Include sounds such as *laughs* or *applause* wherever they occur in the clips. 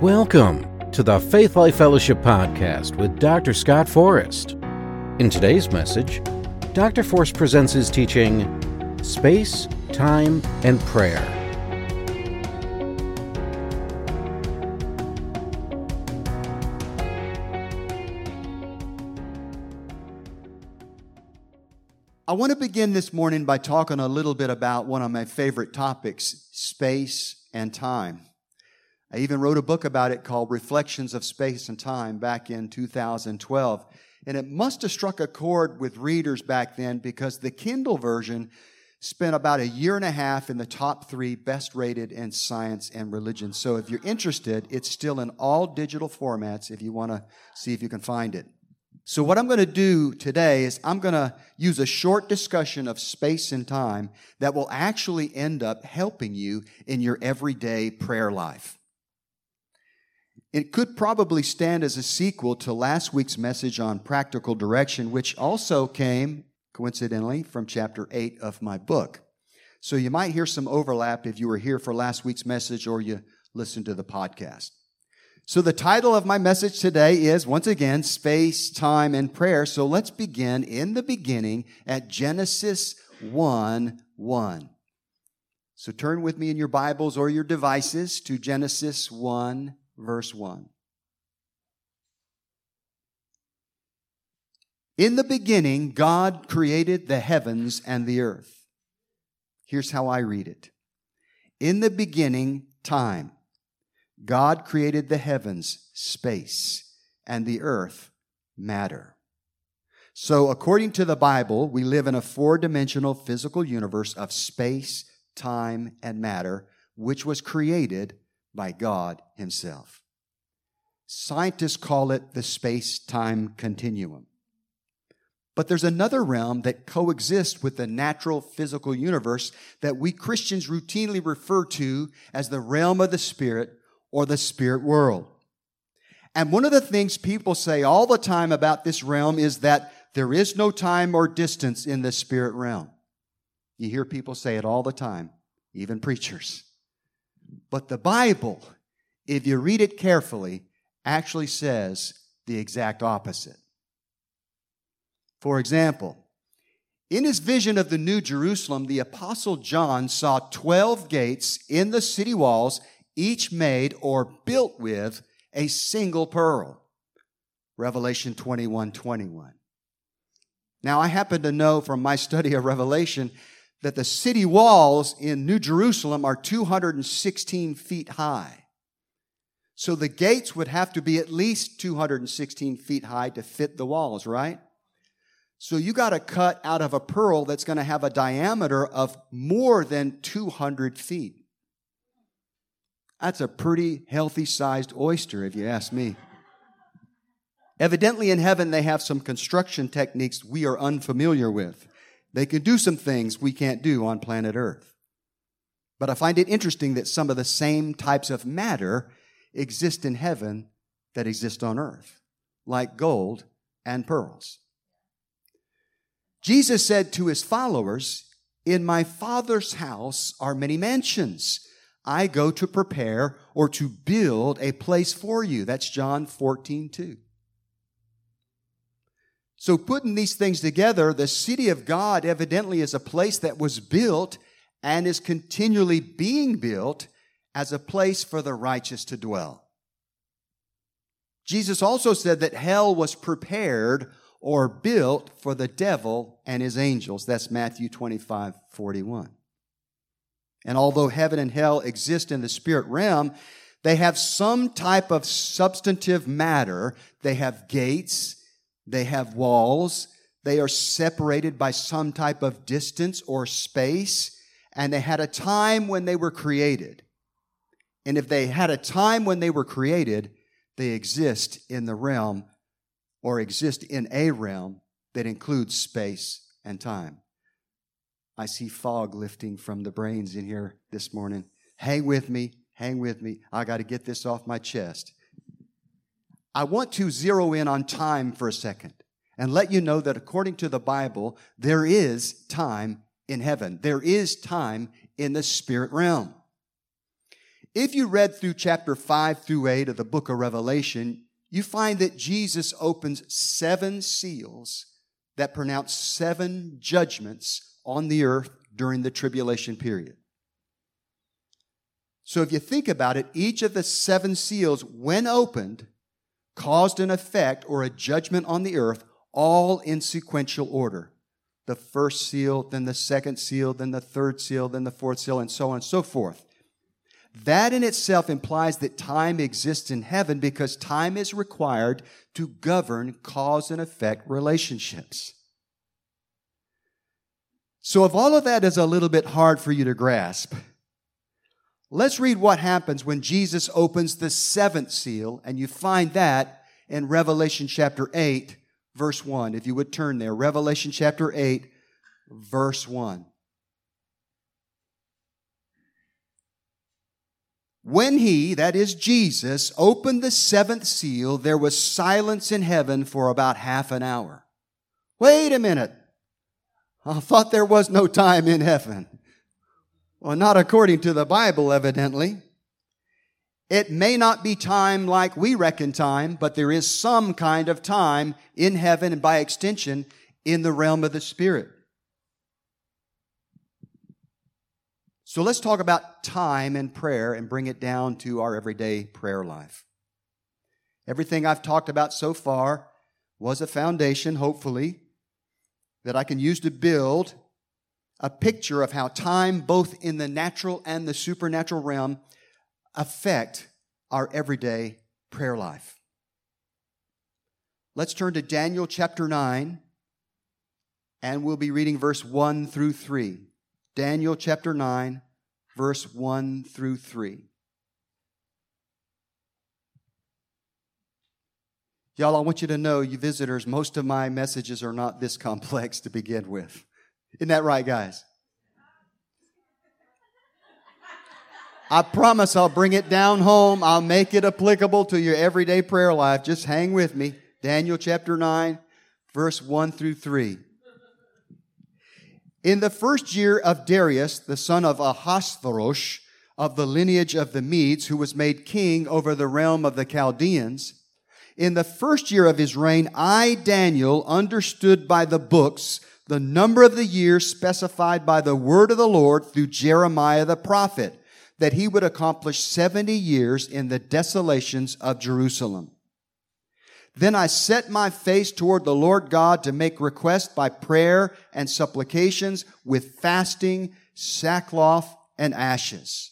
Welcome to the Faith Life Fellowship Podcast with Dr. Scott Forrest. In today's message, Dr. Forrest presents his teaching Space, Time, and Prayer. I want to begin this morning by talking a little bit about one of my favorite topics space and time. I even wrote a book about it called Reflections of Space and Time back in 2012. And it must have struck a chord with readers back then because the Kindle version spent about a year and a half in the top three best rated in science and religion. So if you're interested, it's still in all digital formats if you want to see if you can find it. So, what I'm going to do today is I'm going to use a short discussion of space and time that will actually end up helping you in your everyday prayer life. It could probably stand as a sequel to last week's message on practical direction, which also came, coincidentally, from chapter 8 of my book. So, you might hear some overlap if you were here for last week's message or you listened to the podcast. So, the title of my message today is once again Space, Time, and Prayer. So, let's begin in the beginning at Genesis 1 1. So, turn with me in your Bibles or your devices to Genesis 1, verse 1. In the beginning, God created the heavens and the earth. Here's how I read it In the beginning, time. God created the heavens, space, and the earth, matter. So, according to the Bible, we live in a four dimensional physical universe of space, time, and matter, which was created by God Himself. Scientists call it the space time continuum. But there's another realm that coexists with the natural physical universe that we Christians routinely refer to as the realm of the Spirit or the spirit world. And one of the things people say all the time about this realm is that there is no time or distance in the spirit realm. You hear people say it all the time, even preachers. But the Bible, if you read it carefully, actually says the exact opposite. For example, in his vision of the New Jerusalem, the Apostle John saw 12 gates in the city walls each made or built with a single pearl. Revelation 21 21. Now, I happen to know from my study of Revelation that the city walls in New Jerusalem are 216 feet high. So the gates would have to be at least 216 feet high to fit the walls, right? So you got to cut out of a pearl that's going to have a diameter of more than 200 feet. That's a pretty healthy sized oyster, if you ask me. Evidently, in heaven, they have some construction techniques we are unfamiliar with. They can do some things we can't do on planet Earth. But I find it interesting that some of the same types of matter exist in heaven that exist on earth, like gold and pearls. Jesus said to his followers, In my Father's house are many mansions. I go to prepare or to build a place for you. That's John 14, 2. So, putting these things together, the city of God evidently is a place that was built and is continually being built as a place for the righteous to dwell. Jesus also said that hell was prepared or built for the devil and his angels. That's Matthew 25, 41. And although heaven and hell exist in the spirit realm, they have some type of substantive matter. They have gates, they have walls, they are separated by some type of distance or space, and they had a time when they were created. And if they had a time when they were created, they exist in the realm or exist in a realm that includes space and time. I see fog lifting from the brains in here this morning. Hang with me, hang with me. I got to get this off my chest. I want to zero in on time for a second and let you know that according to the Bible, there is time in heaven. There is time in the spirit realm. If you read through chapter 5 through 8 of the book of Revelation, you find that Jesus opens seven seals that pronounce seven judgments on the earth during the tribulation period. So if you think about it, each of the seven seals, when opened, caused an effect or a judgment on the earth, all in sequential order. The first seal, then the second seal, then the third seal, then the fourth seal, and so on and so forth. That in itself implies that time exists in heaven because time is required to govern cause and effect relationships. So, if all of that is a little bit hard for you to grasp, let's read what happens when Jesus opens the seventh seal, and you find that in Revelation chapter 8, verse 1. If you would turn there, Revelation chapter 8, verse 1. When he, that is Jesus, opened the seventh seal, there was silence in heaven for about half an hour. Wait a minute. I thought there was no time in heaven. Well, not according to the Bible, evidently. It may not be time like we reckon time, but there is some kind of time in heaven and by extension in the realm of the Spirit. So let's talk about time and prayer and bring it down to our everyday prayer life. Everything I've talked about so far was a foundation, hopefully, that I can use to build a picture of how time, both in the natural and the supernatural realm, affect our everyday prayer life. Let's turn to Daniel chapter 9, and we'll be reading verse 1 through 3. Daniel chapter 9, verse 1 through 3. Y'all, I want you to know, you visitors, most of my messages are not this complex to begin with. Isn't that right, guys? I promise I'll bring it down home. I'll make it applicable to your everyday prayer life. Just hang with me. Daniel chapter 9, verse 1 through 3. In the first year of Darius, the son of Ahasuerus, of the lineage of the Medes, who was made king over the realm of the Chaldeans, in the first year of his reign, I, Daniel, understood by the books the number of the years specified by the word of the Lord through Jeremiah the prophet, that he would accomplish 70 years in the desolations of Jerusalem. Then I set my face toward the Lord God to make request by prayer and supplications with fasting, sackcloth, and ashes.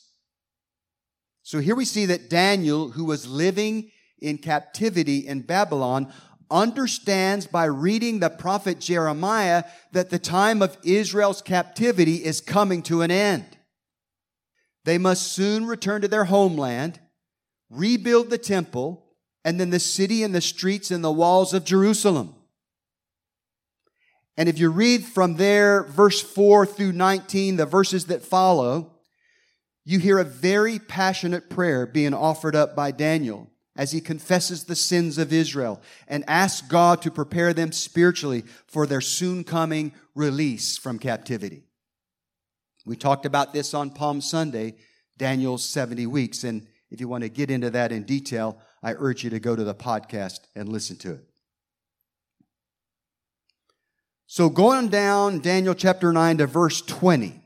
So here we see that Daniel, who was living in captivity in Babylon, understands by reading the prophet Jeremiah that the time of Israel's captivity is coming to an end. They must soon return to their homeland, rebuild the temple, and then the city and the streets and the walls of Jerusalem. And if you read from there, verse 4 through 19, the verses that follow, you hear a very passionate prayer being offered up by Daniel as he confesses the sins of Israel and asks God to prepare them spiritually for their soon coming release from captivity. We talked about this on Palm Sunday, Daniel's 70 weeks. And if you want to get into that in detail, I urge you to go to the podcast and listen to it. So, going down Daniel chapter 9 to verse 20.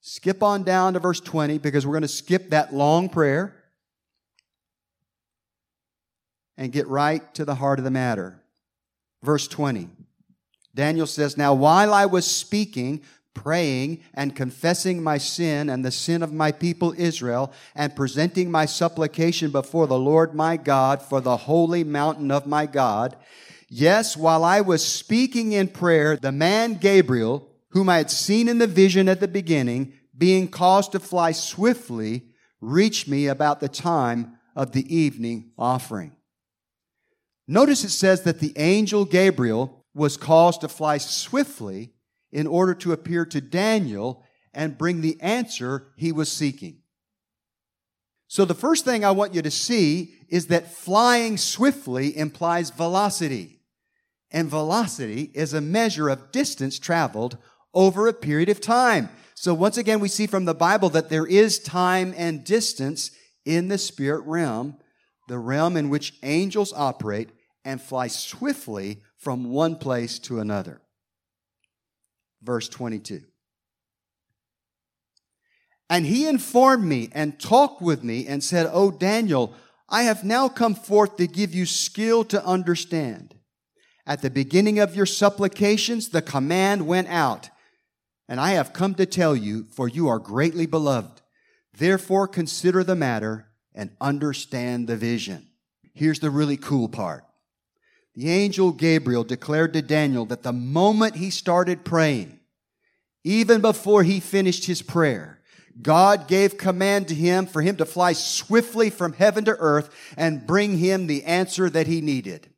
Skip on down to verse 20 because we're going to skip that long prayer and get right to the heart of the matter. Verse 20. Daniel says, Now while I was speaking, praying and confessing my sin and the sin of my people Israel, and presenting my supplication before the Lord my God for the holy mountain of my God. Yes, while I was speaking in prayer, the man Gabriel, whom I had seen in the vision at the beginning, being caused to fly swiftly, reached me about the time of the evening offering. Notice it says that the angel Gabriel was caused to fly swiftly in order to appear to Daniel and bring the answer he was seeking. So, the first thing I want you to see is that flying swiftly implies velocity. And velocity is a measure of distance traveled over a period of time. So once again, we see from the Bible that there is time and distance in the spirit realm, the realm in which angels operate and fly swiftly from one place to another. Verse 22. And he informed me and talked with me and said, O Daniel, I have now come forth to give you skill to understand. At the beginning of your supplications, the command went out, and I have come to tell you, for you are greatly beloved. Therefore, consider the matter and understand the vision. Here's the really cool part. The angel Gabriel declared to Daniel that the moment he started praying, even before he finished his prayer, God gave command to him for him to fly swiftly from heaven to earth and bring him the answer that he needed.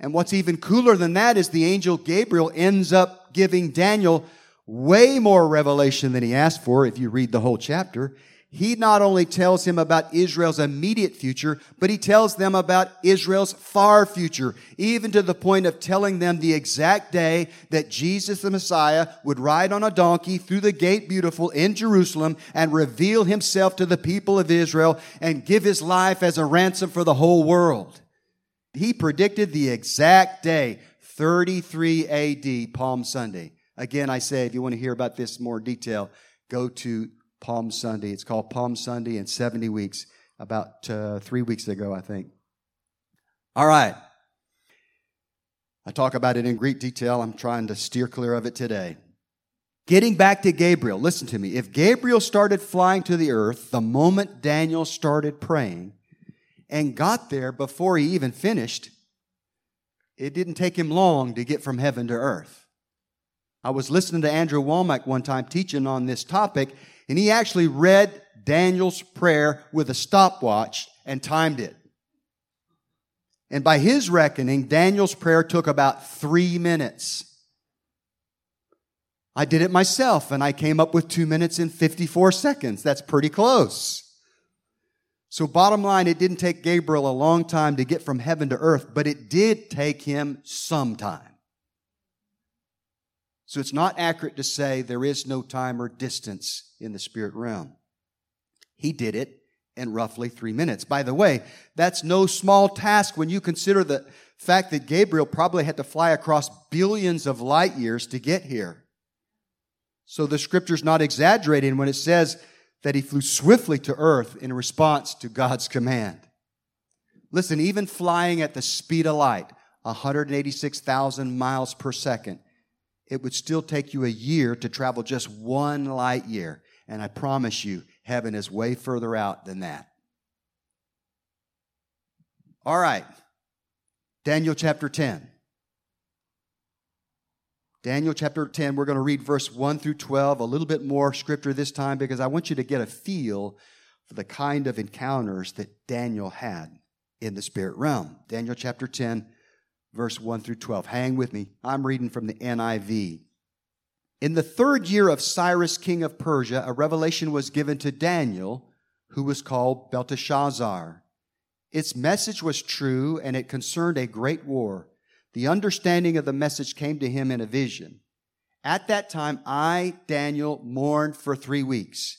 And what's even cooler than that is the angel Gabriel ends up giving Daniel way more revelation than he asked for if you read the whole chapter he not only tells him about Israel's immediate future, but he tells them about Israel's far future, even to the point of telling them the exact day that Jesus the Messiah would ride on a donkey through the gate beautiful in Jerusalem and reveal himself to the people of Israel and give his life as a ransom for the whole world. He predicted the exact day, 33 AD, Palm Sunday. Again, I say, if you want to hear about this more detail, go to Palm Sunday. It's called Palm Sunday in 70 weeks, about uh, three weeks ago, I think. All right. I talk about it in great detail. I'm trying to steer clear of it today. Getting back to Gabriel, listen to me. If Gabriel started flying to the earth the moment Daniel started praying and got there before he even finished, it didn't take him long to get from heaven to earth. I was listening to Andrew Wommack one time teaching on this topic, and he actually read Daniel's prayer with a stopwatch and timed it. And by his reckoning, Daniel's prayer took about three minutes. I did it myself and I came up with two minutes and 54 seconds. That's pretty close. So, bottom line, it didn't take Gabriel a long time to get from heaven to earth, but it did take him some time. So it's not accurate to say there is no time or distance in the spirit realm. He did it in roughly three minutes. By the way, that's no small task when you consider the fact that Gabriel probably had to fly across billions of light years to get here. So the scripture's not exaggerating when it says that he flew swiftly to earth in response to God's command. Listen, even flying at the speed of light, 186,000 miles per second, it would still take you a year to travel just one light year. And I promise you, heaven is way further out than that. All right. Daniel chapter 10. Daniel chapter 10, we're going to read verse 1 through 12, a little bit more scripture this time because I want you to get a feel for the kind of encounters that Daniel had in the spirit realm. Daniel chapter 10, verse 1 through 12. Hang with me. I'm reading from the NIV. In the third year of Cyrus, king of Persia, a revelation was given to Daniel, who was called Belteshazzar. Its message was true, and it concerned a great war. The understanding of the message came to him in a vision. At that time, I, Daniel, mourned for three weeks.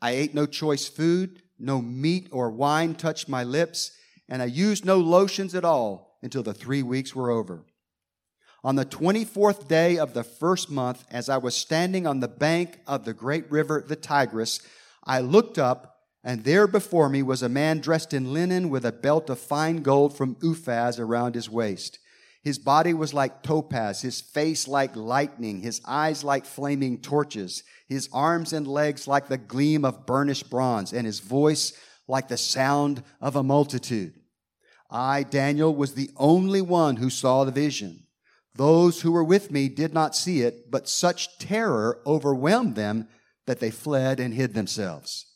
I ate no choice food, no meat or wine touched my lips, and I used no lotions at all until the three weeks were over. On the 24th day of the first month, as I was standing on the bank of the great river, the Tigris, I looked up, and there before me was a man dressed in linen with a belt of fine gold from Uphaz around his waist. His body was like topaz, his face like lightning, his eyes like flaming torches, his arms and legs like the gleam of burnished bronze, and his voice like the sound of a multitude. I, Daniel, was the only one who saw the vision. Those who were with me did not see it, but such terror overwhelmed them that they fled and hid themselves.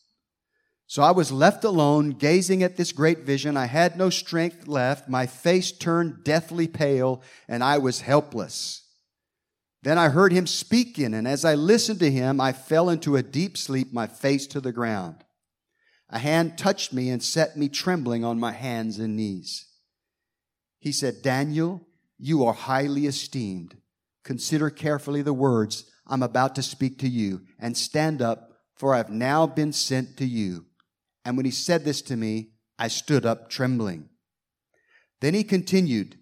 So I was left alone, gazing at this great vision. I had no strength left. My face turned deathly pale, and I was helpless. Then I heard him speaking, and as I listened to him, I fell into a deep sleep, my face to the ground. A hand touched me and set me trembling on my hands and knees. He said, Daniel, you are highly esteemed. Consider carefully the words I'm about to speak to you, and stand up, for I have now been sent to you. And when he said this to me, I stood up trembling. Then he continued,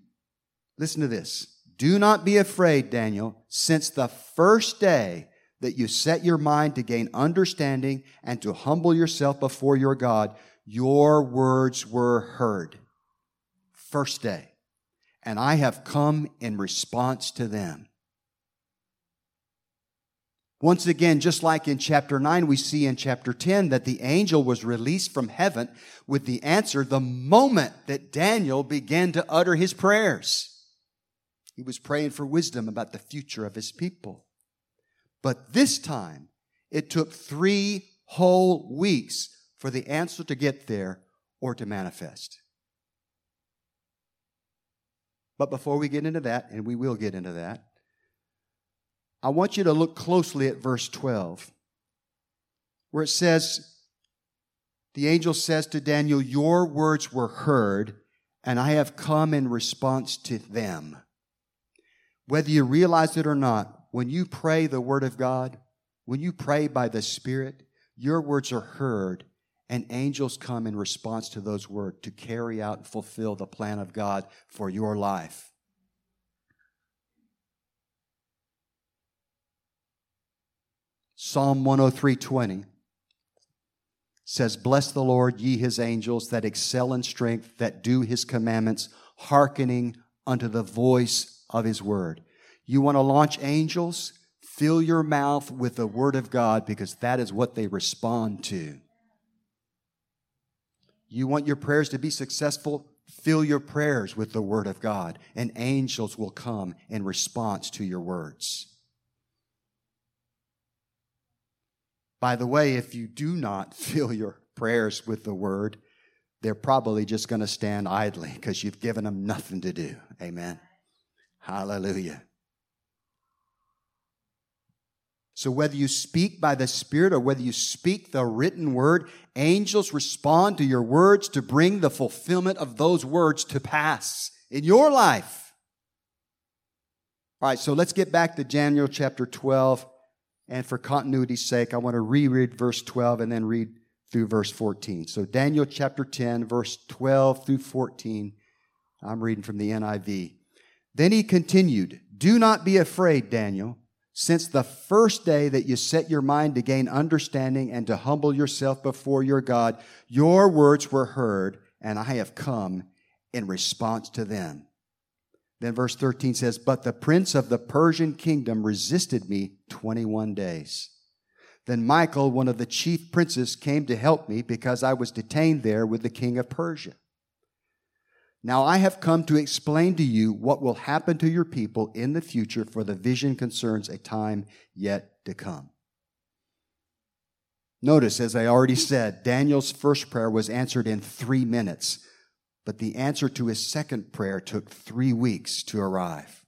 Listen to this. Do not be afraid, Daniel, since the first day that you set your mind to gain understanding and to humble yourself before your God, your words were heard. First day. And I have come in response to them. Once again, just like in chapter 9, we see in chapter 10 that the angel was released from heaven with the answer the moment that Daniel began to utter his prayers. He was praying for wisdom about the future of his people. But this time, it took three whole weeks for the answer to get there or to manifest. But before we get into that, and we will get into that, I want you to look closely at verse 12, where it says, The angel says to Daniel, Your words were heard, and I have come in response to them. Whether you realize it or not, when you pray the Word of God, when you pray by the Spirit, your words are heard, and angels come in response to those words to carry out and fulfill the plan of God for your life. Psalm 103:20 says, Bless the Lord, ye his angels that excel in strength, that do his commandments, hearkening unto the voice of his word. You want to launch angels? Fill your mouth with the word of God because that is what they respond to. You want your prayers to be successful? Fill your prayers with the word of God, and angels will come in response to your words. By the way, if you do not *laughs* fill your prayers with the word, they're probably just going to stand idly because you've given them nothing to do. Amen. Hallelujah. So, whether you speak by the Spirit or whether you speak the written word, angels respond to your words to bring the fulfillment of those words to pass in your life. All right, so let's get back to Daniel chapter 12. And for continuity's sake, I want to reread verse 12 and then read through verse 14. So, Daniel chapter 10, verse 12 through 14. I'm reading from the NIV. Then he continued, Do not be afraid, Daniel. Since the first day that you set your mind to gain understanding and to humble yourself before your God, your words were heard, and I have come in response to them. Then verse 13 says, But the prince of the Persian kingdom resisted me 21 days. Then Michael, one of the chief princes, came to help me because I was detained there with the king of Persia. Now I have come to explain to you what will happen to your people in the future, for the vision concerns a time yet to come. Notice, as I already said, Daniel's first prayer was answered in three minutes, but the answer to his second prayer took three weeks to arrive.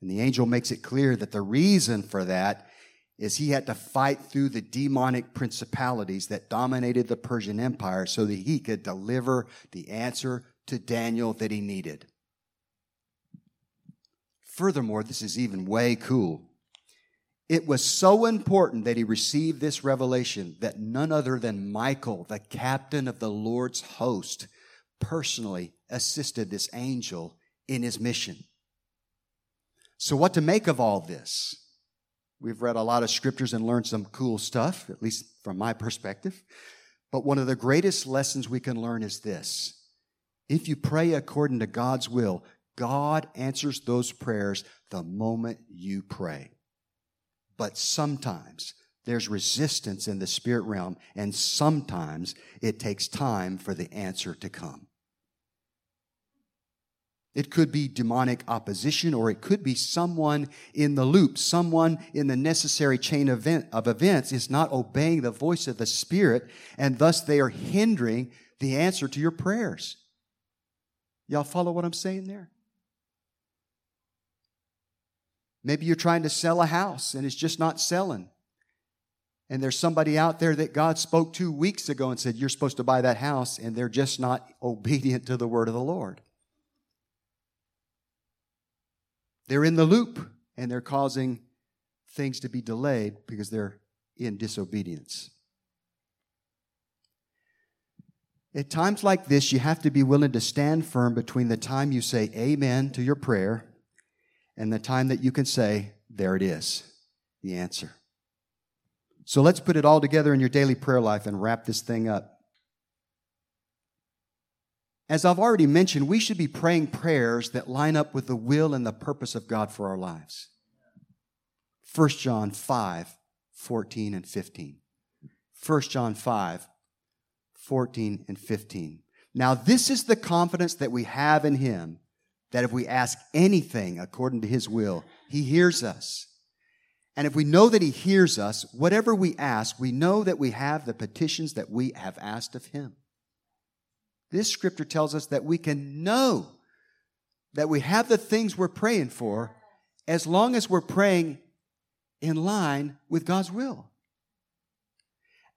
And the angel makes it clear that the reason for that is he had to fight through the demonic principalities that dominated the Persian Empire so that he could deliver the answer to Daniel that he needed. Furthermore, this is even way cool. It was so important that he received this revelation that none other than Michael, the captain of the Lord's host, personally assisted this angel in his mission. So, what to make of all this? We've read a lot of scriptures and learned some cool stuff, at least from my perspective. But one of the greatest lessons we can learn is this if you pray according to God's will, God answers those prayers the moment you pray. But sometimes there's resistance in the spirit realm, and sometimes it takes time for the answer to come. It could be demonic opposition, or it could be someone in the loop, someone in the necessary chain of, event, of events is not obeying the voice of the Spirit, and thus they are hindering the answer to your prayers. Y'all follow what I'm saying there? Maybe you're trying to sell a house and it's just not selling. And there's somebody out there that God spoke to weeks ago and said, You're supposed to buy that house, and they're just not obedient to the word of the Lord. They're in the loop and they're causing things to be delayed because they're in disobedience. At times like this, you have to be willing to stand firm between the time you say amen to your prayer and the time that you can say, there it is, the answer. So let's put it all together in your daily prayer life and wrap this thing up. As I've already mentioned, we should be praying prayers that line up with the will and the purpose of God for our lives. 1 John 5, 14 and 15. 1 John 5, 14 and 15. Now, this is the confidence that we have in Him that if we ask anything according to His will, He hears us. And if we know that He hears us, whatever we ask, we know that we have the petitions that we have asked of Him. This scripture tells us that we can know that we have the things we're praying for as long as we're praying in line with God's will.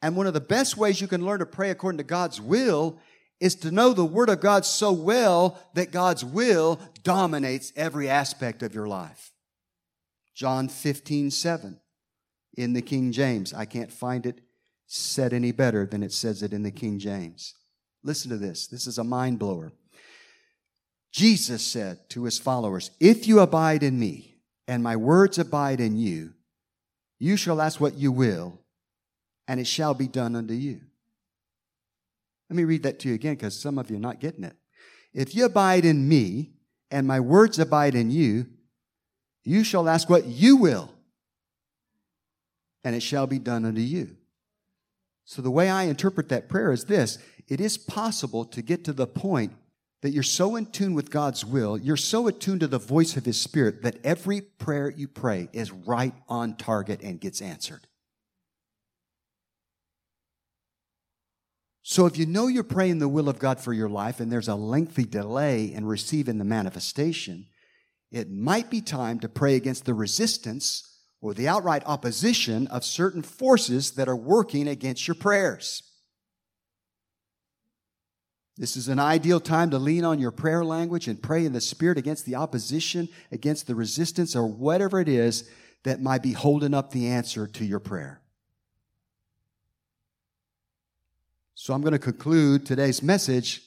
And one of the best ways you can learn to pray according to God's will is to know the Word of God so well that God's will dominates every aspect of your life. John 15, 7 in the King James. I can't find it said any better than it says it in the King James. Listen to this. This is a mind blower. Jesus said to his followers, If you abide in me and my words abide in you, you shall ask what you will, and it shall be done unto you. Let me read that to you again because some of you are not getting it. If you abide in me and my words abide in you, you shall ask what you will, and it shall be done unto you. So the way I interpret that prayer is this it is possible to get to the point that you're so in tune with God's will, you're so attuned to the voice of His Spirit that every prayer you pray is right on target and gets answered. So if you know you're praying the will of God for your life and there's a lengthy delay in receiving the manifestation, it might be time to pray against the resistance or the outright opposition of certain forces that are working against your prayers. This is an ideal time to lean on your prayer language and pray in the Spirit against the opposition, against the resistance, or whatever it is that might be holding up the answer to your prayer. So I'm going to conclude today's message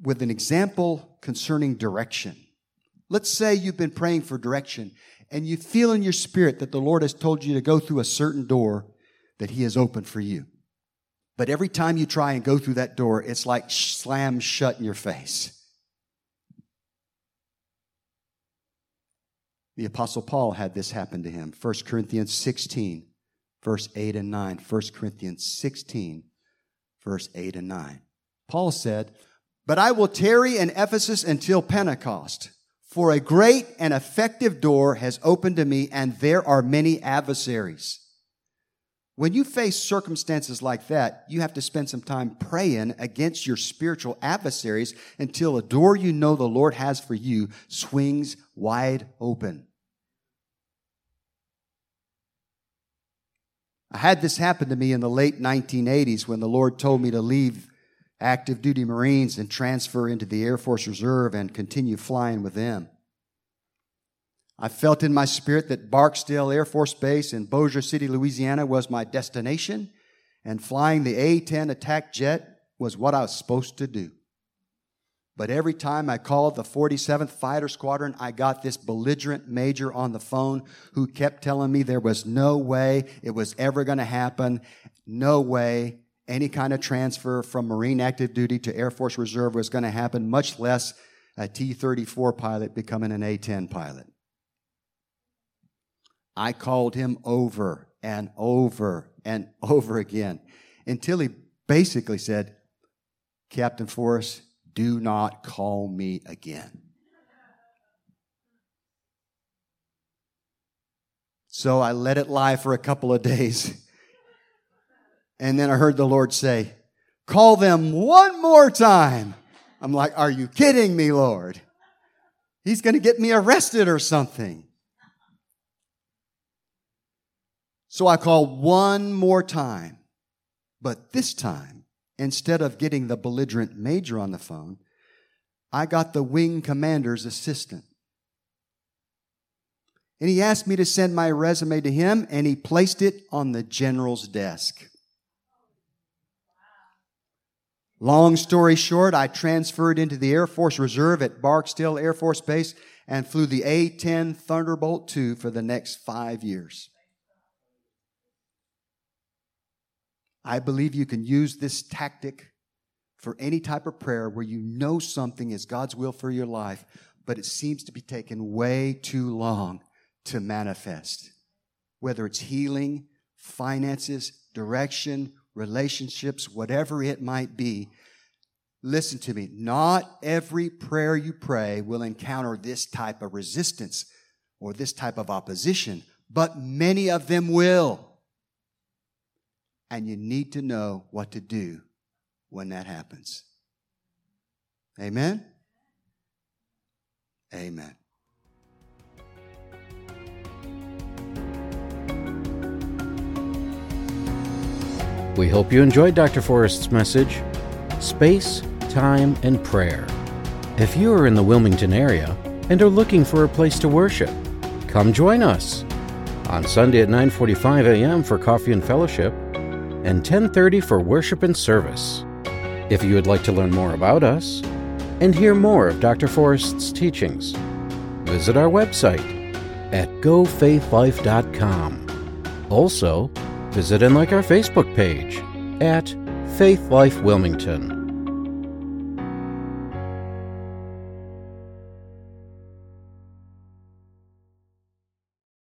with an example concerning direction. Let's say you've been praying for direction and you feel in your spirit that the Lord has told you to go through a certain door that He has opened for you. But every time you try and go through that door, it's like slammed shut in your face. The Apostle Paul had this happen to him. 1 Corinthians 16, verse 8 and 9. 1 Corinthians 16, verse 8 and 9. Paul said, But I will tarry in Ephesus until Pentecost, for a great and effective door has opened to me, and there are many adversaries. When you face circumstances like that, you have to spend some time praying against your spiritual adversaries until a door you know the Lord has for you swings wide open. I had this happen to me in the late 1980s when the Lord told me to leave active duty Marines and transfer into the Air Force Reserve and continue flying with them. I felt in my spirit that Barksdale Air Force Base in Bossier City, Louisiana was my destination, and flying the A 10 attack jet was what I was supposed to do. But every time I called the 47th Fighter Squadron, I got this belligerent major on the phone who kept telling me there was no way it was ever going to happen, no way any kind of transfer from Marine active duty to Air Force Reserve was going to happen, much less a T 34 pilot becoming an A 10 pilot. I called him over and over and *laughs* over again until he basically said, Captain Forrest, do not call me again. So I let it lie for a couple of days. And then I heard the Lord say, Call them one more time. I'm like, Are you kidding me, Lord? He's going to get me arrested or something. So I called one more time. But this time, instead of getting the belligerent major on the phone, I got the wing commander's assistant. And he asked me to send my resume to him, and he placed it on the general's desk. Long story short, I transferred into the Air Force Reserve at Barksdale Air Force Base and flew the A 10 Thunderbolt II for the next five years. I believe you can use this tactic for any type of prayer where you know something is God's will for your life, but it seems to be taking way too long to manifest. Whether it's healing, finances, direction, relationships, whatever it might be. Listen to me. Not every prayer you pray will encounter this type of resistance or this type of opposition, but many of them will. And you need to know what to do when that happens. Amen? Amen. We hope you enjoyed Dr. Forrest's message Space, Time, and Prayer. If you are in the Wilmington area and are looking for a place to worship, come join us on Sunday at 9:45 a.m. for coffee and fellowship and 10:30 for worship and service. If you would like to learn more about us and hear more of Dr. Forrest's teachings, visit our website at gofaithlife.com. Also, visit and like our Facebook page at Faith Life Wilmington.